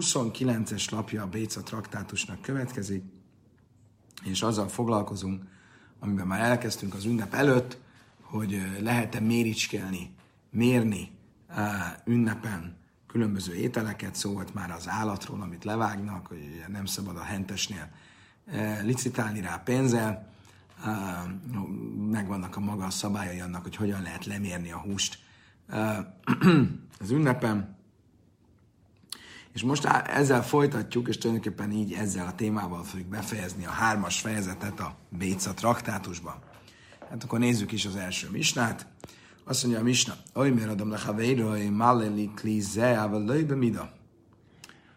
29-es lapja a Béca traktátusnak következik, és azzal foglalkozunk, amiben már elkezdtünk az ünnep előtt, hogy lehet-e méricskelni, mérni ünnepen különböző ételeket, szó volt már az állatról, amit levágnak, hogy nem szabad a hentesnél licitálni rá pénzzel, megvannak a maga szabályai annak, hogy hogyan lehet lemérni a húst. Az ünnepen, és most ezzel folytatjuk, és tulajdonképpen így ezzel a témával fogjuk befejezni a hármas fejezetet a Béca traktátusban. Hát akkor nézzük is az első misnát. Azt mondja a misna, oly miért adom le haveirai mida.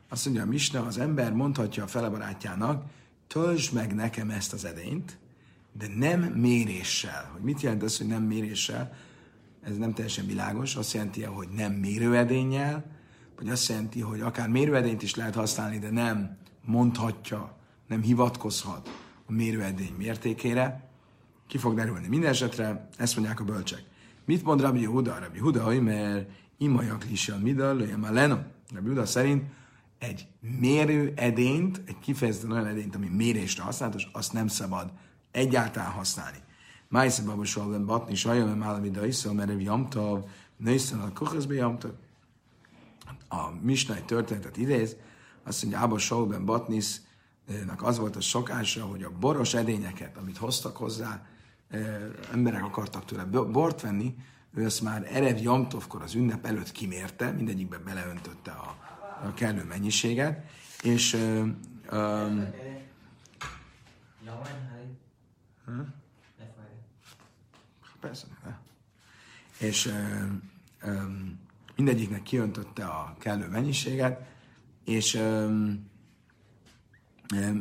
Azt mondja a misna, az ember mondhatja a fele barátjának, töltsd meg nekem ezt az edényt, de nem méréssel. Hogy mit jelent az, hogy nem méréssel? Ez nem teljesen világos. Azt jelenti, hogy nem mérőedénnyel, vagy azt jelenti, hogy akár mérőedényt is lehet használni, de nem mondhatja, nem hivatkozhat a mérőedény mértékére, ki fog derülni. Minden esetre ezt mondják a bölcsek. Mit mond Rabbi Huda? Rabbi Huda, hogy mert imajak is a mida, lőjem a lenom. Rabbi Huda szerint egy mérő edényt, egy kifejezetten olyan edényt, ami mérésre használatos, azt nem szabad egyáltalán használni. Májsze babosolben batni sajjam, mert állami da iszol, mert jamtav, nőszön a kuchaszbe jamtav a Misnai történetet idéz, azt mondja, Ába Saulben Batnisnak az volt a sokása, hogy a boros edényeket, amit hoztak hozzá, emberek akartak tőle bort venni, ő ezt már Erev Jamtovkor az ünnep előtt kimérte, mindegyikbe beleöntötte a, a kellő mennyiséget, és um, um, Persze. És um, um, mindegyiknek kiöntötte a kellő mennyiséget, és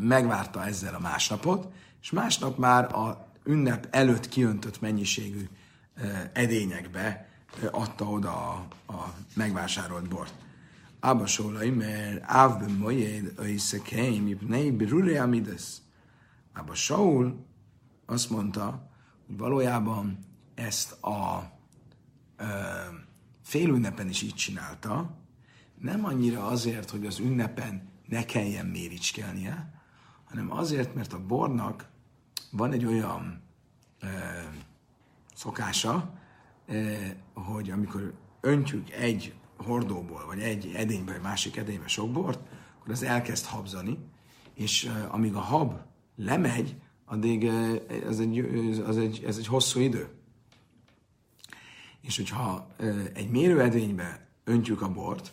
megvárta ezzel a másnapot, és másnap már a ünnep előtt kiöntött mennyiségű edényekbe adta oda a, a megvásárolt bort. Abba sólai, mert ávben mojéd, öjszekeim, ipnei birure amides. Abba Saul azt mondta, hogy valójában ezt a ö, ünnepen is így csinálta, nem annyira azért, hogy az ünnepen ne kelljen méricskelnie, hanem azért, mert a bornak van egy olyan e, szokása, e, hogy amikor öntjük egy hordóból, vagy egy edénybe, vagy másik edénybe sok bort, akkor az elkezd habzani, és e, amíg a hab lemegy, addig e, az egy, az egy, ez egy hosszú idő. És hogyha egy mérőedénybe öntjük a bort,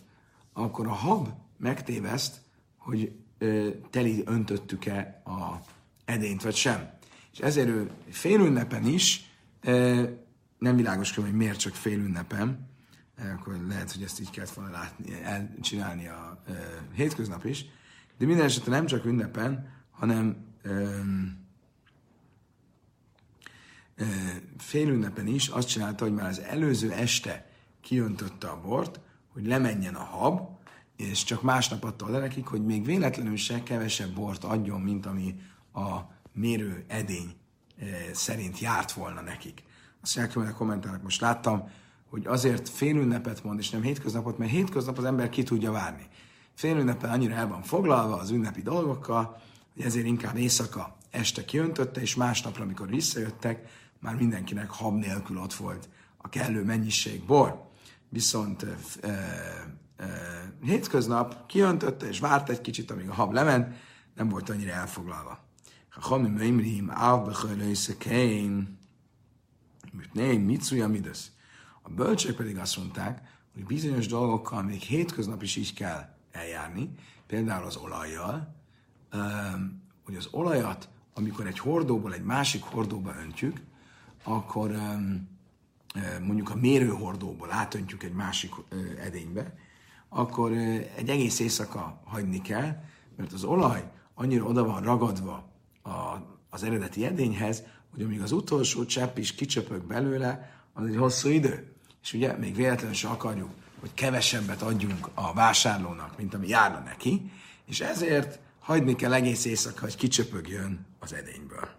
akkor a hab megtéveszt, hogy teli öntöttük-e a edényt, vagy sem. És ezért ő félünnepen is, nem világos hogy miért csak félünnepen, akkor lehet, hogy ezt így kellett volna látni, elcsinálni a hétköznap is, de minden esetre nem csak ünnepen, hanem félünnepen is azt csinálta, hogy már az előző este kiöntötte a bort, hogy lemenjen a hab, és csak másnap adta oda nekik, hogy még véletlenül se kevesebb bort adjon, mint ami a mérő edény szerint járt volna nekik. Azt mondják, hogy a kommentárok most láttam, hogy azért félünnepet mond, és nem hétköznapot, mert hétköznap az ember ki tudja várni. Félünnepen annyira el van foglalva az ünnepi dolgokkal, hogy ezért inkább éjszaka este kiöntötte, és másnapra, amikor visszajöttek, már mindenkinek hab nélkül ott volt a kellő mennyiség bor. Viszont e, e, hétköznap kiöntötte, és várt egy kicsit, amíg a hab lement, nem volt annyira elfoglalva. Ha Chami Meimrim, Ávbechajlőszekein, mert mit midesz. A bölcsek pedig azt mondták, hogy bizonyos dolgokkal még hétköznap is így kell eljárni, például az olajjal, hogy az olajat, amikor egy hordóból egy másik hordóba öntjük, akkor mondjuk a mérőhordóból átöntjük egy másik edénybe, akkor egy egész éjszaka hagyni kell, mert az olaj annyira oda van ragadva a, az eredeti edényhez, hogy amíg az utolsó csepp is kicsöpög belőle, az egy hosszú idő. És ugye még véletlenül se akarjuk, hogy kevesebbet adjunk a vásárlónak, mint ami járna neki, és ezért hagyni kell egész éjszaka, hogy kicsöpögjön az edényből.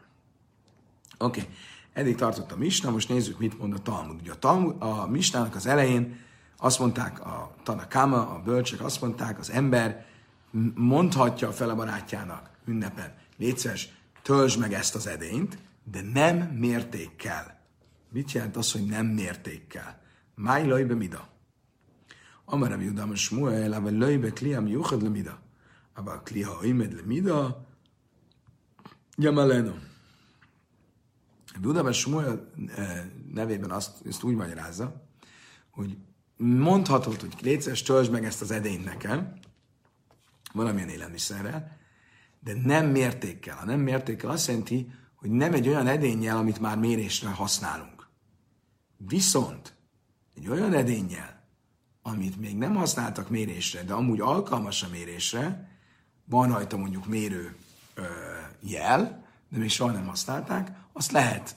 Oké. Okay. Eddig tartott a Misna, most nézzük, mit mond a Talmud. Ugye a, Talmud, a Misnának az elején azt mondták a Tanakama, a bölcsek azt mondták, az ember mondhatja a barátjának ünnepen, légy szíves, töltsd meg ezt az edényt, de nem mértékkel. Mit jelent az, hogy nem mértékkel? Máj lajbe mida. Amar Rabbi Udam Shmuel, aber lajbe kliam juchad le mida. Aber kliha oimed le mida, jamaleno. Udam Shmuel eh, nevében azt, ezt úgy magyarázza, hogy mondhatod, hogy létszeres, töltsd meg ezt az edényt nekem, valamilyen élelmiszerrel, de nem mértékkel. A nem mértékkel azt jelenti, hogy nem egy olyan edénnyel, amit már mérésre használunk. Viszont egy olyan edénnyel, amit még nem használtak mérésre, de amúgy alkalmas a mérésre, van rajta mondjuk mérő ö, jel, de még soha nem használták, azt lehet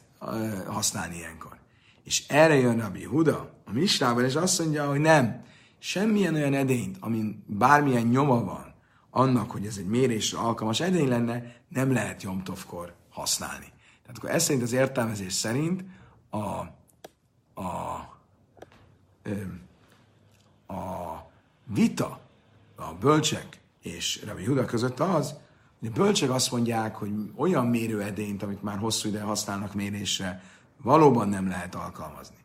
használni ilyenkor. És erre jön Rabbi Huda, a Misrával, és azt mondja, hogy nem, semmilyen olyan edényt, amin bármilyen nyoma van annak, hogy ez egy mérésre alkalmas edény lenne, nem lehet Jomtovkor használni. Tehát akkor ez szerint az értelmezés szerint a, a, a vita a bölcsek és Rabbi Huda között az, a bölcsek azt mondják, hogy olyan mérőedényt, amit már hosszú ideje használnak mérésre, valóban nem lehet alkalmazni.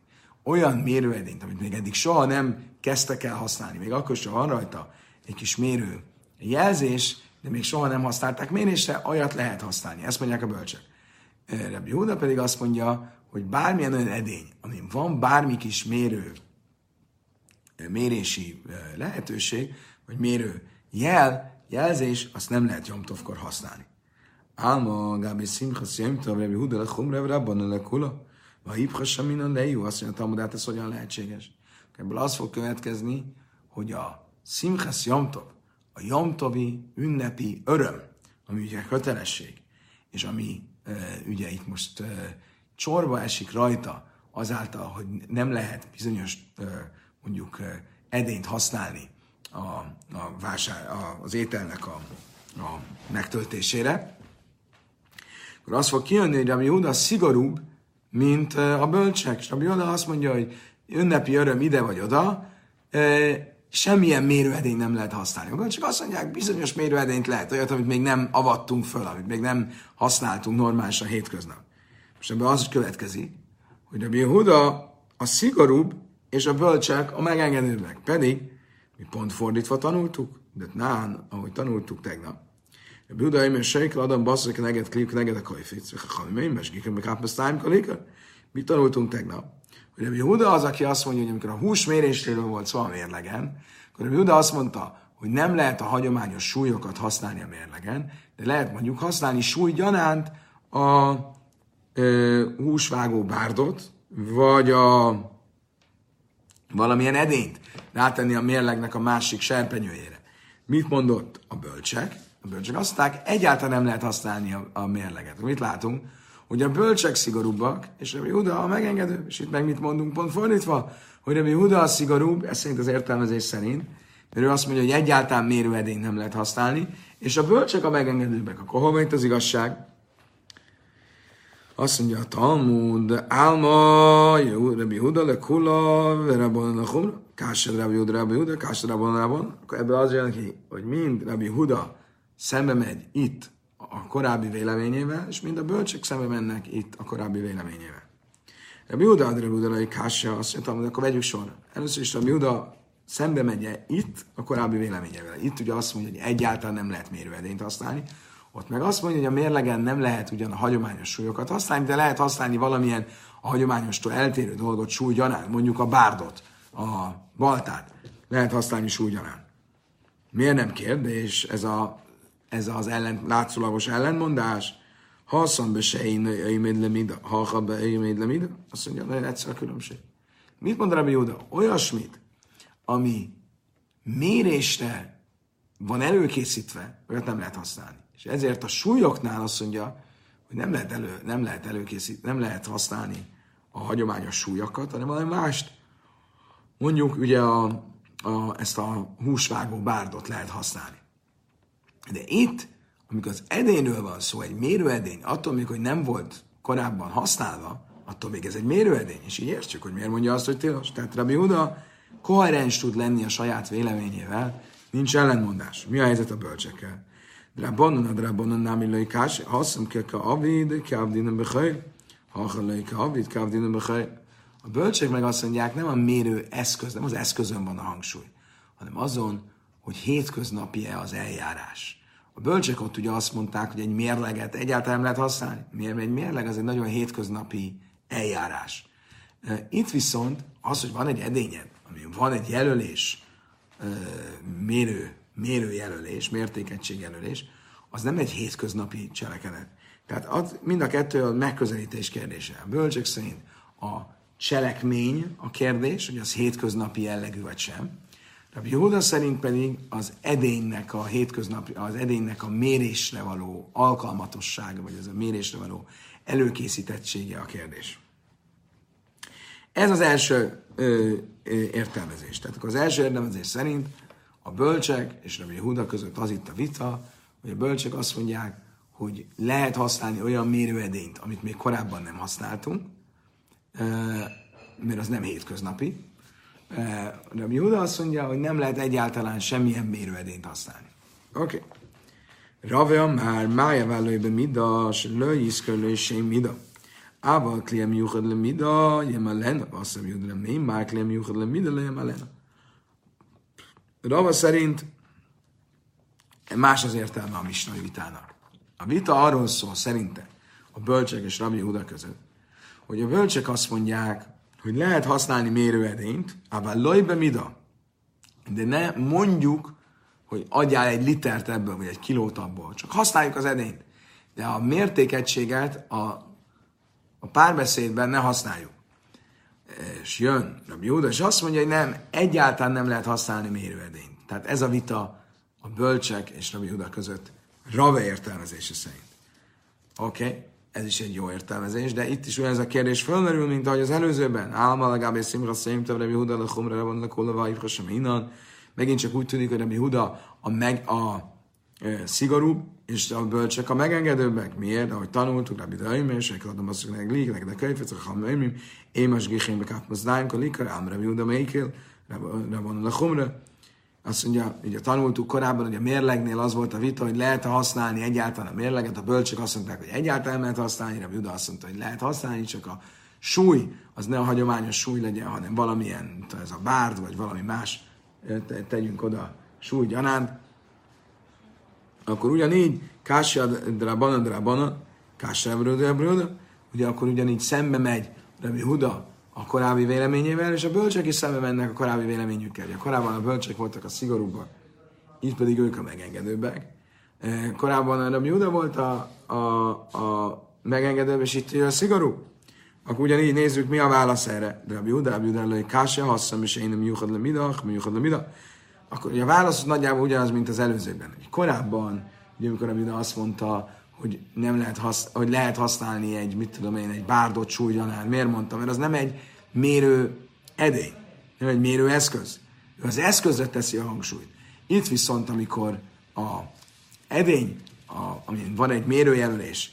Olyan mérőedényt, amit még eddig soha nem kezdtek el használni, még akkor sem van rajta egy kis mérő jelzés, de még soha nem használták mérésre, olyat lehet használni. Ezt mondják a bölcsek. Rabbi Huda pedig azt mondja, hogy bármilyen olyan edény, amin van bármi kis mérő, mérési lehetőség, vagy mérő jel, jelzés, azt nem lehet Jomtovkor használni. Álma, Gábi Simcha, Jomtov, Rabbi Huda, Lechum, Rabbi Rabban, Lekula, Vahibha Saminon Lejú, azt mondja, Talmudát, ez hogyan lehetséges. Ebből az fog következni, hogy a Simchas Jomtov, a Jomtovi ünnepi öröm, ami ugye kötelesség, és ami ugye itt most csorba esik rajta, azáltal, hogy nem lehet bizonyos mondjuk edényt használni a, a vásár, a, az ételnek a, a megtöltésére, akkor az fog kijönni, hogy Rabbi Huda szigorúbb, mint a bölcsek. És Rabbi Huda azt mondja, hogy ünnepi öröm ide vagy oda, semmilyen mérőedényt nem lehet használni. Csak azt mondják, bizonyos mérőedényt lehet, olyat, amit még nem avattunk föl, amit még nem használtunk normálisan hétköznap. Most ebből az következik, hogy a Yehuda a szigorúbb, és a bölcsek a megengedőbbek. Pedig mi pont fordítva tanultuk, de nán, ahogy tanultuk tegnap. A Yehuda, én sejkel adom basszak, neget klik, neget a kajfic, a halmén, mesgikem, meg hápasztáim, kalika. Mit tanultunk tegnap? hogy Rabbi Huda az, aki azt mondja, hogy amikor a húsmérésről volt szó a mérlegen, akkor Rabbi Huda azt mondta, hogy nem lehet a hagyományos súlyokat használni a mérlegen, de lehet mondjuk használni súlygyanánt a ö, húsvágó bárdot, vagy a valamilyen edényt rátenni a mérlegnek a másik serpenyőjére. Mit mondott a bölcsek? A bölcsek azt mondták, egyáltalán nem lehet használni a, a mérleget. Mit látunk? hogy a bölcsek szigorúbbak, és Rabbi Huda a megengedő, és itt meg mit mondunk pont fordítva, hogy Rabbi Huda a szigorúbb, ez szerint az értelmezés szerint, mert ő azt mondja, hogy egyáltalán mérőedényt nem lehet használni, és a bölcsek a megengedőbbek. Akkor hol van itt az igazság? Azt mondja a Talmud, Álma, Rabbi Huda, le Kula, Rabban, le Chumra, Kásed Rabbi Huda, Rabbi Huda, Kásed Rabban, Rabban. Akkor ebből az jön ki, hogy mind Rabbi Huda szembe megy itt a korábbi véleményével, és mind a bölcsek szembe mennek itt a korábbi véleményével. A Miuda Adre Budalai Kásia azt mondta, hogy akkor vegyük sorra. Először is a Miuda szembe megy itt a korábbi véleményével. Itt ugye azt mondja, hogy egyáltalán nem lehet mérőedényt használni, ott meg azt mondja, hogy a mérlegen nem lehet ugyan a hagyományos súlyokat használni, de lehet használni valamilyen a hagyományostól eltérő dolgot súlygyanán, mondjuk a bárdot, a baltát lehet használni súlygyanán. Miért nem kérdés? Ez a ez az ellen, látszólagos ellenmondás. Ha be se én lemida, ha be én lemida, azt mondja, nagyon egyszer a különbség. Mit mond Rabbi Jóda? Olyasmit, ami mérésre van előkészítve, olyat nem lehet használni. És ezért a súlyoknál azt mondja, hogy nem lehet, elő, nem lehet előkészíteni, nem lehet használni a hagyományos súlyokat, hanem valami mást. Mondjuk ugye a, a, ezt a húsvágó bárdot lehet használni. De itt, amikor az edényről van szó, egy mérőedény, attól még, hogy nem volt korábban használva, attól még ez egy mérőedény, és így értsük, hogy miért mondja azt, hogy tilos. Tehát Rabbi Huda koherens tud lenni a saját véleményével, nincs ellentmondás. Mi a helyzet a bölcsekkel? Drabonon, a drabonon nem illai kás, haszom ke ka avid, ke avdinen bechaj, hachalai ke avid, ke avdinen bechaj. A bölcsek meg azt mondják, nem a mérő eszköz, nem az eszközön van a hangsúly, hanem azon, hogy hétköznapi-e az eljárás. A bölcsek ott ugye azt mondták, hogy egy mérleget egyáltalán lehet használni. Miért? Egy mérleg az egy nagyon hétköznapi eljárás. Itt viszont az, hogy van egy edényed, ami van egy jelölés, mérő, mérőjelölés, mértékegységjelölés, az nem egy hétköznapi cselekedet. Tehát az, mind a kettő a megközelítés kérdése. A bölcsek szerint a cselekmény a kérdés, hogy az hétköznapi jellegű vagy sem. Rabbi Jóda szerint pedig az edénynek a hétköznapi, az edénynek a mérésre való alkalmatossága, vagy ez a mérésre való előkészítettsége a kérdés. Ez az első ö, ö, értelmezés. Tehát akkor az első értelmezés szerint a bölcsek és Rabbi Huda között az itt a vita, hogy a bölcsek azt mondják, hogy lehet használni olyan mérőedényt, amit még korábban nem használtunk, mert az nem hétköznapi. Rabbi Huda azt mondja, hogy nem lehet egyáltalán semmilyen mérőedényt használni. Oké. Okay. Ravja már mája vállóibe midas, lőiszkölő sem mida. Ával kliem juhad le mida, jemelena, azt mondja, hogy nem már kliem juhad le mida, jemelena. Rava szerint más az értelme a misnai vitának. A vita arról szól szerinte a bölcsek és Rabbi Huda között, hogy a bölcsek azt mondják, hogy lehet használni mérőedényt, ával lojbe mida, de ne mondjuk, hogy adjál egy litert ebből, vagy egy kilót abból, csak használjuk az edényt. De a mértékegységet a a párbeszédben ne használjuk. És jön Rabbi Jóda, és azt mondja, hogy nem, egyáltalán nem lehet használni mérőedényt. Tehát ez a vita a bölcsek és Rabbi Jóda között Rave értelmezése szerint. Oké, okay, ez is egy jó értelmezés, de itt is olyan ez a kérdés fölmerül, mint ahogy az előzőben. Álma legalább szimra szerintem Rabbi Huda le chumra rabban le kolava inan. Megint csak úgy tűnik, hogy Rabbi Huda a, meg, a szigorúbb, és a bölcsek a megengedőbbek. Miért? Ahogy tanultuk, Rabbi Daim, és adom azt, hogy lik, de könyvet, a hamömim, émas gichem, bekát mazdáim, kolikar, ám Rabbi Uda Meikel, Rabban Lechumra. Azt mondja, ugye tanultuk korábban, hogy a mérlegnél az volt a vita, hogy lehet-e használni egyáltalán a mérleget. A bölcsök azt mondták, hogy egyáltalán lehet használni, Rabbi Uda azt mondta, hogy lehet használni, csak a súly, az ne a hagyományos súly legyen, hanem valamilyen, ez a bárd, vagy valami más, tegyünk oda súly gyanánt akkor ugyanígy Kásja Drabana Drabana, Kásja Drabana, ugye akkor ugyanígy szembe megy Rabbi Huda a korábbi véleményével, és a bölcsek is szembe mennek a korábbi véleményükkel. Ugye korábban a bölcsek voltak a szigorúbbak, itt pedig ők a megengedőbbek. E, korábban a Rabbi Huda volt a, a, a megengedőbb, és itt a szigorú. Akkor ugyanígy nézzük, mi a válasz erre. Rabbi Huda, Rabbi Huda, Kásja, hasszam, és én nem le midach, le midach akkor ugye a válasz nagyjából ugyanaz, mint az előzőben. Korábban, ugye amikor a azt mondta, hogy, nem lehet, hasz, hogy lehet használni egy, mit tudom én, egy bárdot súlyanál. Miért mondtam? Mert az nem egy mérő edény, nem egy mérő eszköz. Ő az eszközre teszi a hangsúlyt. Itt viszont, amikor a edény, a, amin van egy mérőjelölés,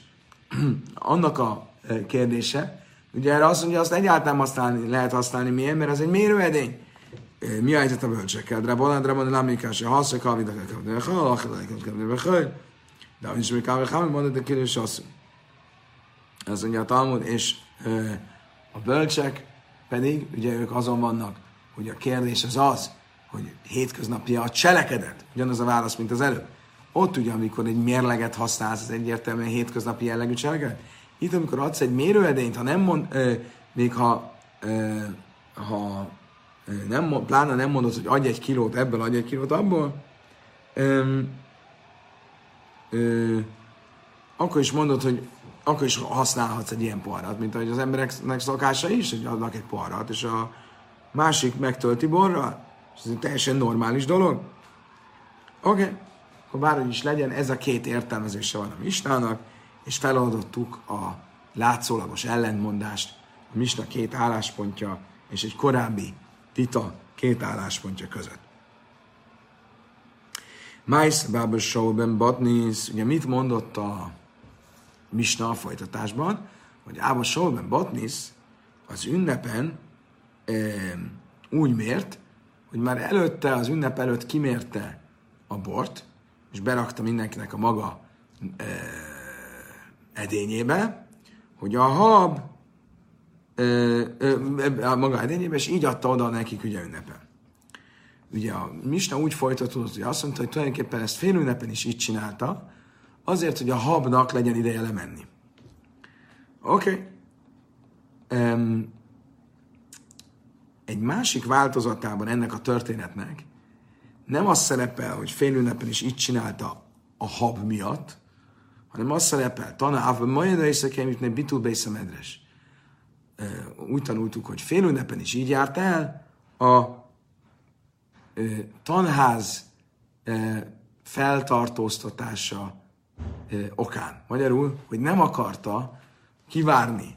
annak a e, kérdése, ugye erre azt mondja, azt egyáltalán használni, lehet használni. Miért? Mert az egy mérőedény mi a helyzet a bölcsekkel? Drabon, drabon, nem mikás, a hasz, a kavid, a kavid, a kavid, a kavid, de még kavid, kavid, mondod, de kérdés az. Ez mondja a Talmud, és a bölcsek pedig, ugye ők azon vannak, hogy a kérdés az az, hogy hétköznapi a cselekedet, ugyanaz a válasz, mint az előbb. Ott ugye, amikor egy mérleget használsz, az egyértelműen hétköznapi jellegű cselekedet. Itt, amikor adsz egy mérőedényt, ha nem mond, még ha, euh, ha nem, pláne nem mondod, hogy adj egy kilót ebből, adj egy kilót abból, öm, ö, akkor is mondod, hogy akkor is használhatsz egy ilyen poharat, mint ahogy az embereknek szokása is, hogy adnak egy poharat, és a másik megtölti borral. És ez egy teljesen normális dolog. Oké, okay. akkor bárhogy is legyen, ez a két értelmezése van a misnának, és feladottuk a látszólagos ellentmondást, a misna két álláspontja, és egy korábbi vita két álláspontja között. Mais Bába Showben Batnis, ugye mit mondott a Misna a folytatásban, hogy Ába Showben Batnis az ünnepen e, úgy mért, hogy már előtte, az ünnep előtt kimérte a bort, és berakta mindenkinek a maga e, edényébe, hogy a hab e, e, a maga edényébe, és így adta oda nekik ugye ünnepen. Ugye a Misna úgy folytatódott, hogy azt mondta, hogy tulajdonképpen ezt fél ünnepen is így csinálta, azért, hogy a habnak legyen ideje lemenni. Oké. Okay. Um, egy másik változatában ennek a történetnek nem az szerepel, hogy fél ünnepen is így csinálta a hab miatt, hanem az szerepel, tanáv, majd a éjszakén, mint bitul medres. Úgy tanultuk, hogy fél ünnepen is így járt el, a tanház feltartóztatása okán. Magyarul, hogy nem akarta kivárni,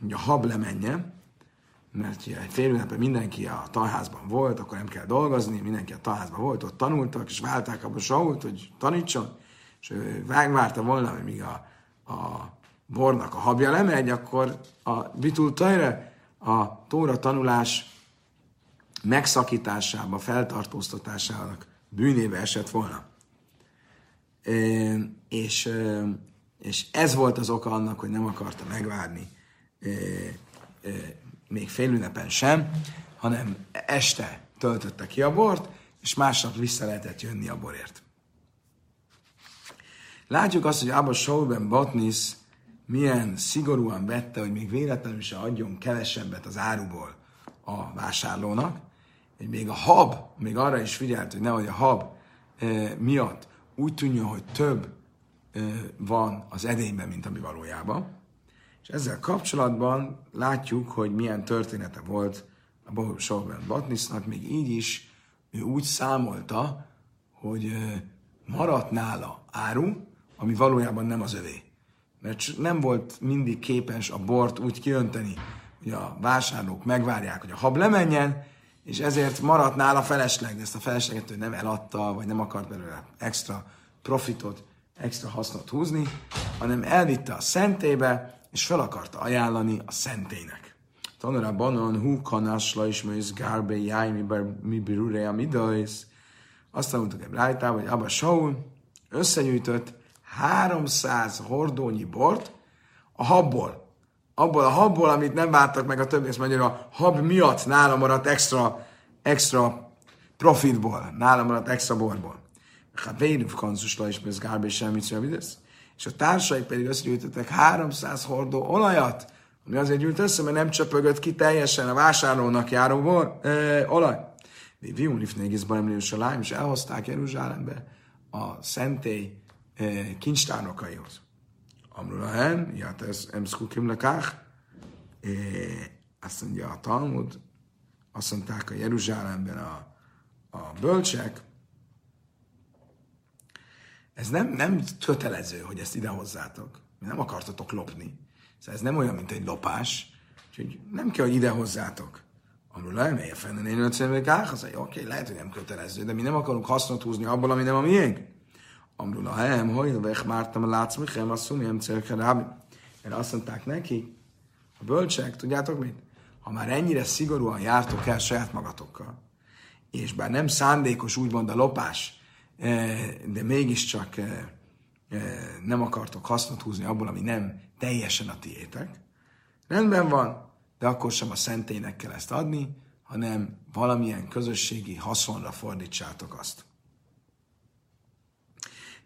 hogy a hab lemenjen, mert ugye egy fél ünnepen mindenki a tanházban volt, akkor nem kell dolgozni, mindenki a tanházban volt, ott tanultak, és válták abba Sault, hogy tanítson, és ő várta volna, hogy míg a, a bornak a habja lemegy, akkor a bitul tajre, a tóra tanulás megszakításába, feltartóztatásának bűnébe esett volna. És, és ez volt az oka annak, hogy nem akarta megvárni még félünnepen sem, hanem este töltötte ki a bort, és másnap vissza lehetett jönni a borért. Látjuk azt, hogy Abba Showben Botnis milyen szigorúan vette, hogy még véletlenül se adjon kevesebbet az áruból a vásárlónak, hogy még a hab, még arra is figyelt, hogy nehogy a hab e, miatt úgy tűnjön, hogy több e, van az edényben, mint ami valójában. És ezzel kapcsolatban látjuk, hogy milyen története volt a Bohub Sorben Batnisznak, még így is ő úgy számolta, hogy maradt nála áru, ami valójában nem az övé. Mert nem volt mindig képes a bort úgy kiönteni, hogy a vásárlók megvárják, hogy a hab lemenjen, és ezért maradt nála felesleg, de ezt a felesleget ő nem eladta, vagy nem akart belőle extra profitot, extra hasznot húzni, hanem elvitte a szentébe, és fel akarta ajánlani a szentének. Tanulra banon, hú kanásla is műz gárbe jáj, mi birure a midajsz. Azt tanultuk egy rájtában, hogy Abba Saul összegyűjtött 300 hordónyi bort a habból. Abból a habból, amit nem vártak meg a többi, ezt mondja, a hab miatt nála maradt extra, extra profitból, nála maradt extra borból. Hát vérüv konzusla is, ez gárbe semmit sem és a társai pedig összegyűjtöttek 300 hordó olajat, ami azért gyűjt össze, mert nem csöpögött ki teljesen a vásárlónak járó bor, ö, olaj. Vium lifnégizban a lány, és elhozták Jeruzsálembe a szentély ö, kincstárnokaihoz. Amrulahem, ját ez emszkukim lekách, azt mondja a Talmud, azt mondták a Jeruzsálemben a, a bölcsek, ez nem, nem kötelező, hogy ezt idehozzátok. Nem akartatok lopni. Szóval ez nem olyan, mint egy lopás. Úgyhogy nem kell, hogy idehozzátok. Amről lemegy a fenn, én ötszönök az oké, lehet, hogy nem kötelező, de mi nem akarunk hasznot húzni abból, ami nem a miénk. Amről a hem, hogy vech mártam a látsz, michem, azt mondja, nem célkerábi. Mert azt mondták neki, a bölcsek, tudjátok mit? Ha már ennyire szigorúan jártok el saját magatokkal, és bár nem szándékos úgymond a lopás, Eh, de mégiscsak eh, eh, nem akartok hasznot húzni abból, ami nem teljesen a tiétek. Rendben van, de akkor sem a szentének kell ezt adni, hanem valamilyen közösségi haszonra fordítsátok azt.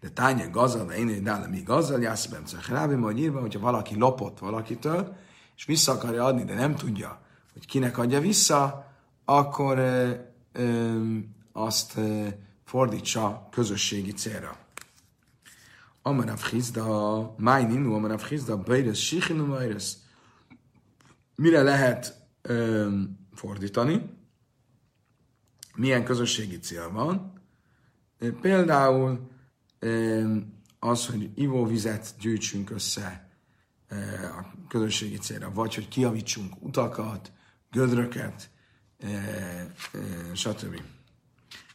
De tánya gazal, de én dále mi gazal, jászben rábi, majd írva, hogyha valaki lopott valakitől, és vissza akarja adni, de nem tudja, hogy kinek adja vissza, akkor ö, ö, azt ö, fordítsa közösségi célra. Amarav Chizda, Májninu, Amarav Chizda, Beires, Sichinu, Beires. Mire lehet öm, fordítani? Milyen közösségi cél van? Például az, hogy ivóvizet gyűjtsünk össze a közösségi célra, vagy hogy kiavítsunk utakat, gödröket, stb.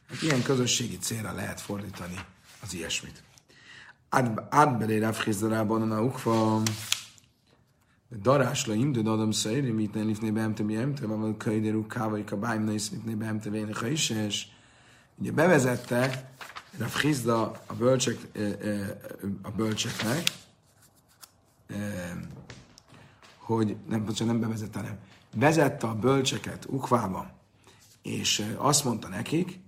Hát ilyen közösségi célra lehet fordítani az ilyesmit. Átbelé Rafchizdalában a ukva darás laim, de adam szajri, mit nem lifné beemte mi emte, vagy köjderú kávai kabáim ne is mit ne beemte véne és ugye bevezette a Frizda a, bölcsek, a bölcseknek, hogy nem, bocsánat, nem bevezette, hanem vezette a bölcseket Ukvába, és azt mondta nekik,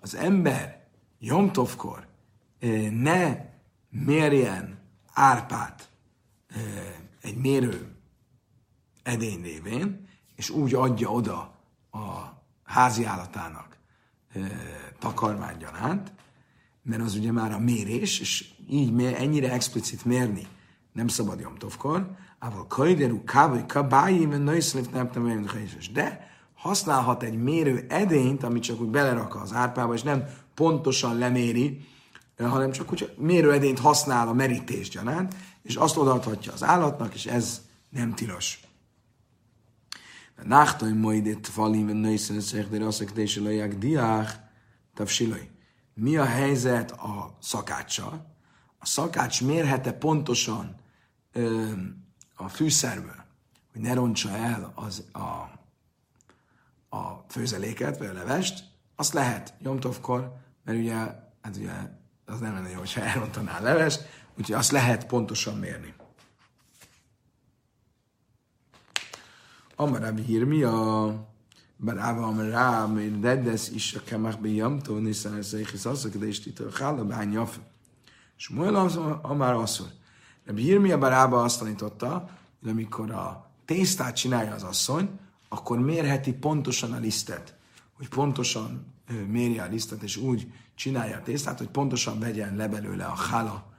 az ember Jomtovkor ne mérjen árpát egy mérő edény révén, és úgy adja oda a házi állatának takarmánygyanánt, mert az ugye már a mérés, és így mér, ennyire explicit mérni nem szabad Jomtovkor, ával kajderú kávé kabájé, mert nőszlif nem nem de használhat egy mérő edényt, amit csak úgy belerak az árpába, és nem pontosan leméri, hanem csak úgy mérő edényt használ a merítés gyanánt, és azt odaadhatja az állatnak, és ez nem tilos. Nachtoin moidit falim, nőszen szekdére aszek désilaják diák, tavsilaj. Mi a helyzet a szakáccsal? A szakács mérhete pontosan ö, a fűszerből, hogy ne roncsa el az, a, a főzeléket, vagy a levest, azt lehet Jomtovkor, mert ugye, hát ugye az nem lenne jó, hogyha elrontaná a levest, úgyhogy azt lehet pontosan mérni. Amarabi hírmi a Barába Amrám, Redes is a Kemach Bejamtó, Niszen Eszékhisz Asszak, de is Titől Hálabány Jaf. És Muel Amár Asszor. Rabbi hírmi a Barába azt tanította, hogy amikor a tésztát csinálja az asszony, akkor mérheti pontosan a lisztet. Hogy pontosan méri a lisztet, és úgy csinálja a tésztát, hogy pontosan vegyen le belőle a hála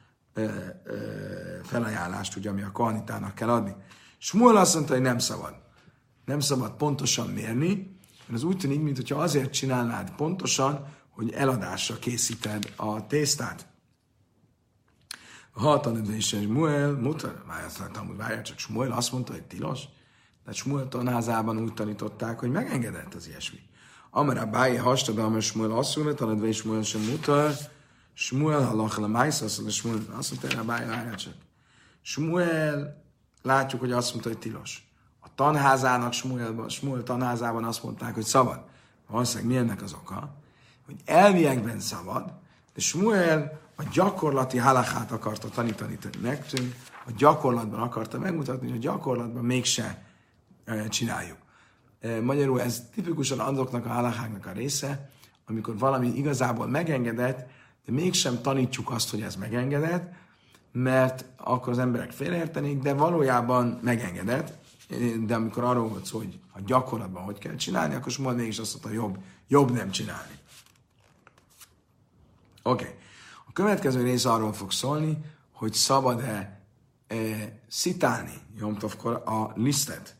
felajánlást, ugye, ami a kohanitának kell adni. Smuel azt mondta, hogy nem szabad nem szabad pontosan mérni, mert az úgy tűnik, mintha azért csinálnád pontosan, hogy eladásra készíted a tésztát. Ha tanítva is Smuel, mutar, várjál, csak Smuel azt mondta, hogy tilos. De Smuel tanázában úgy tanították, hogy megengedett az ilyesmi. Amara bájé hastad, amar Smuel mondta, tanítva is Smuel sem mutar, Smuel halach le májsz, azt mondta, Smuel, azt mondta, hogy bájé, várjál csak. Smuel, látjuk, hogy azt mondta, hogy tilos tanházának, Smuel, Smuel tanházában azt mondták, hogy szabad. Valószínűleg mi ennek az oka? Hogy elviekben szabad, de Smuel a gyakorlati halachát akarta tanítani nekünk, a gyakorlatban akarta megmutatni, hogy a gyakorlatban mégse csináljuk. Magyarul ez tipikusan azoknak a halacháknak a része, amikor valami igazából megengedett, de mégsem tanítjuk azt, hogy ez megengedett, mert akkor az emberek félreértenék, de valójában megengedett, de amikor arról volt szó, hogy a gyakorlatban hogy kell csinálni, akkor majd mégis azt mondta, jobb, jobb nem csinálni. Oké. Okay. A következő rész arról fog szólni, hogy szabad-e e, szitálni Jomtovkor a lisztet.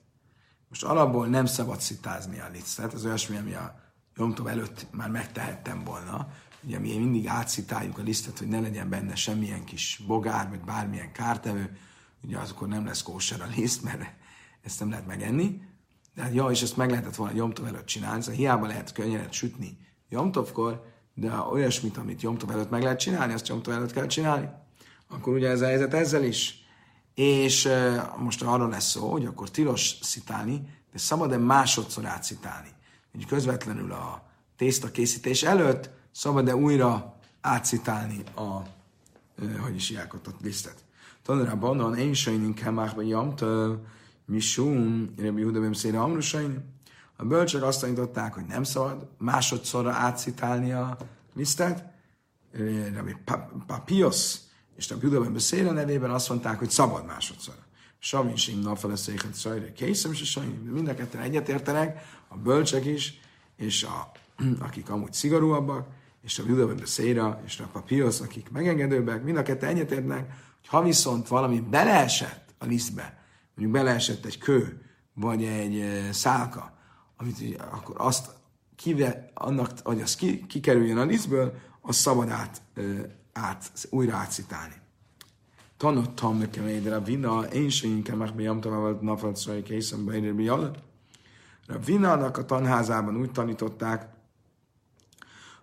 Most alapból nem szabad szitázni a lisztet, ez olyasmi, ami a Jomtov előtt már megtehettem volna. Ugye mi mindig átszitáljuk a lisztet, hogy ne legyen benne semmilyen kis bogár, vagy bármilyen kártevő, ugye azokor nem lesz kóser a liszt, mert ezt nem lehet megenni, de hát ja, és ezt meg lehetett volna Jomtov előtt csinálni, szóval hiába lehet könnyeret sütni Jomtovkor, de olyasmit, amit Jomtov előtt meg lehet csinálni, azt Jomtov előtt kell csinálni. Akkor ugye ez a helyzet ezzel is. És uh, most arról lesz szó, hogy akkor tilos szitálni, de szabad-e másodszor átszitálni? Hogy közvetlenül a tészta készítés előtt szabad-e újra átszitálni a, uh, hogy is a lisztet. Tanulában, én sajnink kell már, vagy Misum, Rabbi Yehuda ben Szére Amrusain. A bölcsök azt tanították, hogy nem szabad másodszorra átszitálni a lisztet. Rabbi Papios és Rabbi Yehuda ben Szére nevében azt mondták, hogy szabad másodszorra. Savin Sim napfeleszéket szajra készem, és mind a ketten egyetértenek, a bölcsek is, és a, akik amúgy szigorúabbak, és a Juda ben Széra, és a Papios, akik megengedőbbek, mind a ketten egyetértenek, hogy ha viszont valami beleesett a lisztbe, mondjuk beleesett egy kő, vagy egy szálka, amit akkor azt kive, annak, hogy az ki, kikerüljön a lisztből, az szabad át, át újra átszitálni. Tanultam nekem egy a vina, én se inkább megbíjam tovább napot szóval készen beérni A vinának a tanházában úgy tanították,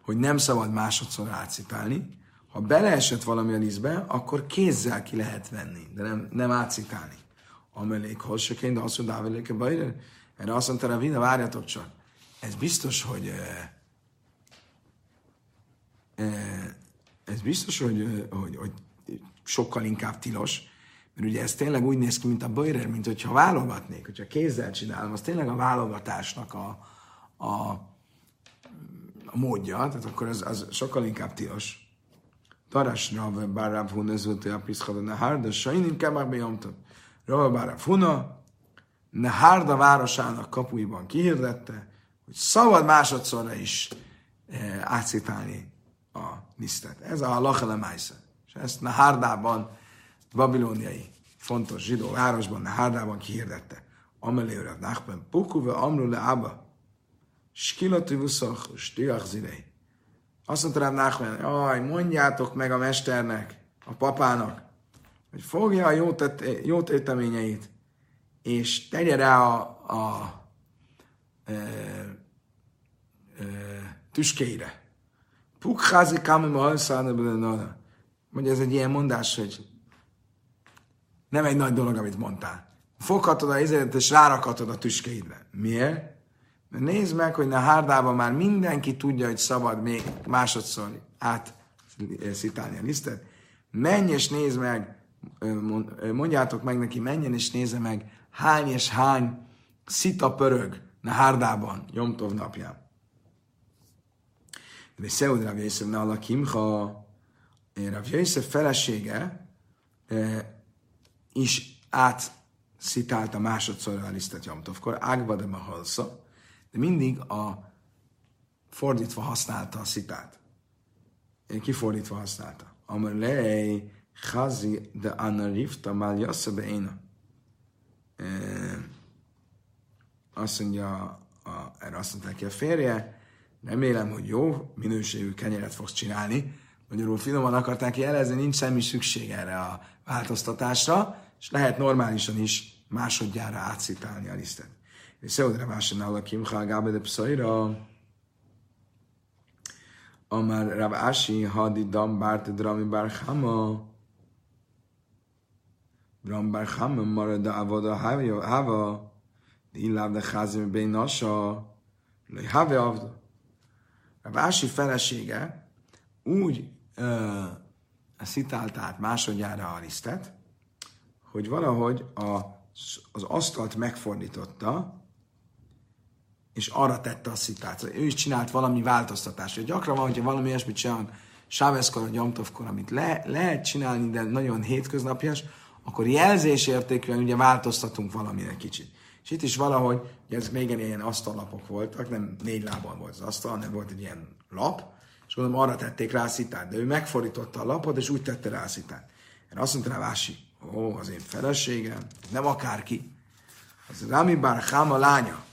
hogy nem szabad másodszor átszitálni. Ha beleesett valami a lisztbe, akkor kézzel ki lehet venni, de nem, nem átszitálni. Amelék Holseként, de azt mondja, Dáveléke Bajre. Erre azt mondta Ravina, várjatok csak. Ez biztos, hogy ez biztos, hogy, hogy, hogy sokkal inkább tilos, mert ugye ez tényleg úgy néz ki, mint a bőrer, mint hogyha válogatnék, hogyha kézzel csinálom, az tényleg a válogatásnak a, a, a módja, tehát akkor az, az sokkal inkább tilos. Taras Rav Bar Rav Huna zölte a piszkada nehár, de sajnim kemák bejomtat. Rav Huna Nehárda városának kapuiban kihirdette, hogy szabad másodszorra is e, átszítálni a lisztet. Ez a Lachele Májsze. És ezt Nehárdában, babilóniai fontos zsidó városban, Nehárdában kihirdette. Amelé urat Nachben Pukuve Amru le Abba. Skilati vuszach, stiach zidei. Azt mondta rám Nachman, jaj, mondjátok meg a mesternek, a papának, hogy fogja a jó, tett, és tegye rá a, a, a, a, a tüskeire. Pukházi kamim a Mondja, ez egy ilyen mondás, hogy nem egy nagy dolog, amit mondtál. Foghatod a izélet, és rárakhatod a tüskeidre. Miért? Mert nézd meg, hogy a hárdában már mindenki tudja, hogy szabad még másodszor át szitálni a lisztet. Menj és nézd meg, mondjátok meg neki, menjen és nézze meg, hány és hány szita pörög a hárdában, Jomtov napján. De Szeud Rav Yosef Nala Kimcha, Rav Yosef felesége is átszitálta másodszor a lisztet Jomtovkor, Ágba de Mahalsza, de mindig a fordítva használta a szitát. Kifordítva használta. Amalei Chazi de Anarifta Mál Jassza Beina. Eh, azt mondja, a, erre azt mondta neki a férje, remélem, hogy jó minőségű kenyeret fogsz csinálni. Magyarul finoman akarták jelezni, nincs semmi szükség erre a változtatásra, és lehet normálisan is másodjára átszitálni a lisztet. És Szeodre vásárnál a kimcha gábe de pszaira, amár Rav Ási hadi dam bárte drami bárhama, Rambar Chama marad a avoda hava, de illáv de cházim bén nasa, le have avda. A vási felesége úgy ö, szitált át másodjára a lisztet, hogy valahogy a, az asztalt megfordította, és arra tette a szitát. Ő is csinált valami változtatást. Gyakran van, hogyha valami ilyesmit csinál, Sáveszkor, a gyomtovkor, amit le, lehet csinálni, de nagyon hétköznapjas, akkor jelzésértékűen ugye változtatunk valamire kicsit. És itt is valahogy, ugye ezek még ilyen asztallapok voltak, nem négy lábon volt az asztal, hanem volt egy ilyen lap, és mondom, arra tették rá szitát, de ő megfordította a lapot, és úgy tette rá szitát. Én azt mondta rá Vási, ó, az én feleségem, nem akárki, az Rami Bar Chama lánya,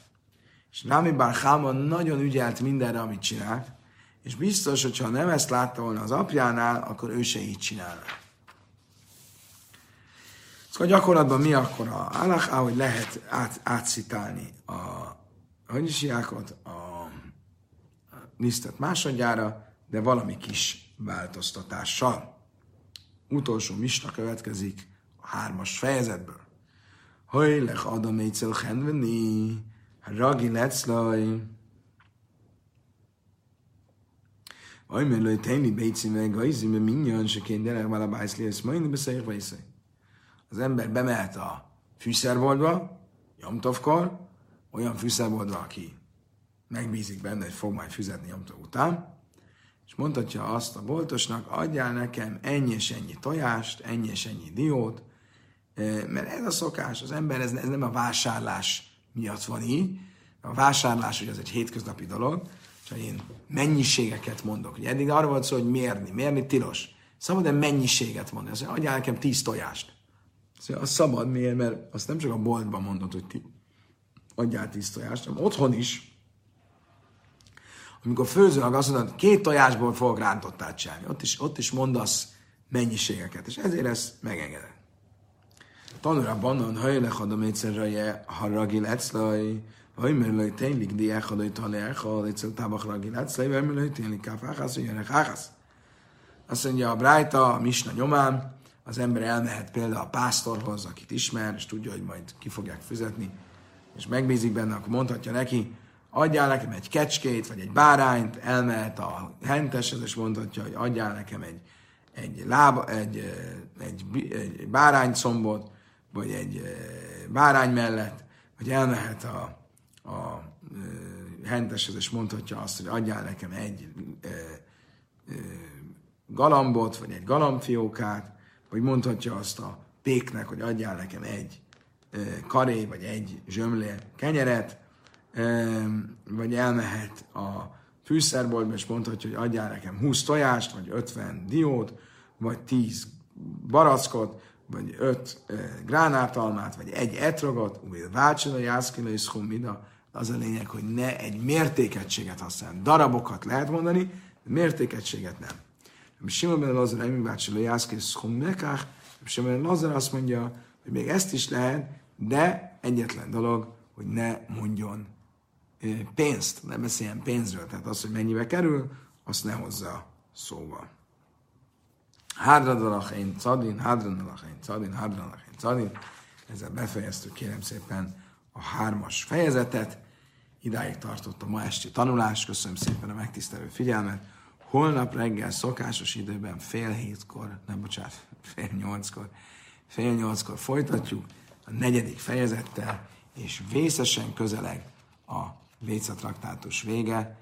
és Nami Bar nagyon ügyelt mindenre, amit csinált, és biztos, hogy ha nem ezt látta volna az apjánál, akkor ő se így csinálna. Szóval gyakorlatban mi akkor a halachá, hogy lehet át, átszitálni a hagyisiákot, a, a lisztet másodjára, de valami kis változtatással. Utolsó misna következik a hármas fejezetből. Hajlech adam éjcel henveni, ragi leclaj. Ajmer lőj tejmi bejcim, izé, gajzim, minnyans, ként derek, vala bájszli, ezt majd beszéljük. Az ember bemehet a fűszerboltba, Jomtovkor, olyan fűszerboltba, aki megbízik benne, hogy fog majd fizetni Jomtov után, és mondhatja azt a boltosnak, adjál nekem ennyi és ennyi tojást, ennyi és ennyi diót, mert ez a szokás, az ember, ez, ez nem a vásárlás miatt van így. A vásárlás, hogy az egy hétköznapi dolog, és én mennyiségeket mondok. Ugye eddig arra volt szó, hogy mérni. Mérni tilos. Szabad-e mennyiséget mondani? Azt mondja, adjál nekem tíz tojást. Mondja, az szabad, miért? Mert azt nem csak a boltban mondod, hogy ti adjál tíz tojást, hanem otthon is. Amikor főzőleg azt mondod, két tojásból fogok rántottát csinálni. Ott is, ott is mondasz mennyiségeket, és ezért ezt megengeded. Tanúra bannan hajlech adom egyszerre, ha ragil eclaj, ténylik diáha loj tali echa, egyszer tábach ragil eclaj, vagy loj ténylik káfáhász, vagy jönnek háhász. Azt mondja a Brájta, a Misna nyomán, az ember elmehet például a pásztorhoz, akit ismer, és tudja, hogy majd ki fogják fizetni, és megbízik benne, akkor mondhatja neki, adjál nekem egy kecskét, vagy egy bárányt, elmehet a henteshez, és mondhatja, hogy adjál nekem egy, egy, lába, egy, egy, egy báránycombot, vagy egy bárány mellett, vagy elmehet a, a henteshez, és mondhatja azt, hogy adjál nekem egy e, e, galambot, vagy egy galambfiókát, vagy mondhatja azt a péknek, hogy adjál nekem egy karé, vagy egy zsömlé kenyeret, vagy elmehet a fűszerboltba, és mondhatja, hogy adjál nekem 20 tojást, vagy 50 diót, vagy 10 barackot, vagy 5 e, gránátalmát, vagy egy etrogot, úgy vácsina, jászkina és mida, az a lényeg, hogy ne egy mértékegységet használni. Darabokat lehet mondani, mértékegységet nem. Simon ben Lazar, Emi bácsi Lejászki, Schumekach, Simon Lazar azt mondja, hogy még ezt is lehet, de egyetlen dolog, hogy ne mondjon pénzt, ne beszéljen pénzről. Tehát az, hogy mennyibe kerül, azt ne hozza szóba. Hádradalachén cadin, hádradalachén cadin, hádradalachén cadin. Ezzel befejeztük, kérem szépen, a hármas fejezetet. Idáig tartott a ma esti tanulás. Köszönöm szépen a megtisztelő figyelmet. Holnap reggel szokásos időben fél hétkor, nem bocsánat, fél nyolckor, fél nyolckor folytatjuk a negyedik fejezettel, és vészesen közeleg a Véca traktátus vége,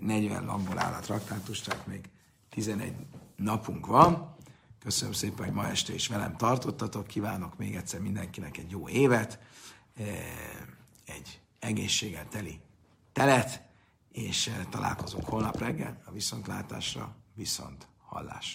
40 labból áll a traktátus, tehát még 11 napunk van. Köszönöm szépen, hogy ma este is velem tartottatok. Kívánok még egyszer mindenkinek egy jó évet, egy egészséggel teli telet, és eh, találkozunk holnap reggel a viszontlátásra, viszont hallás.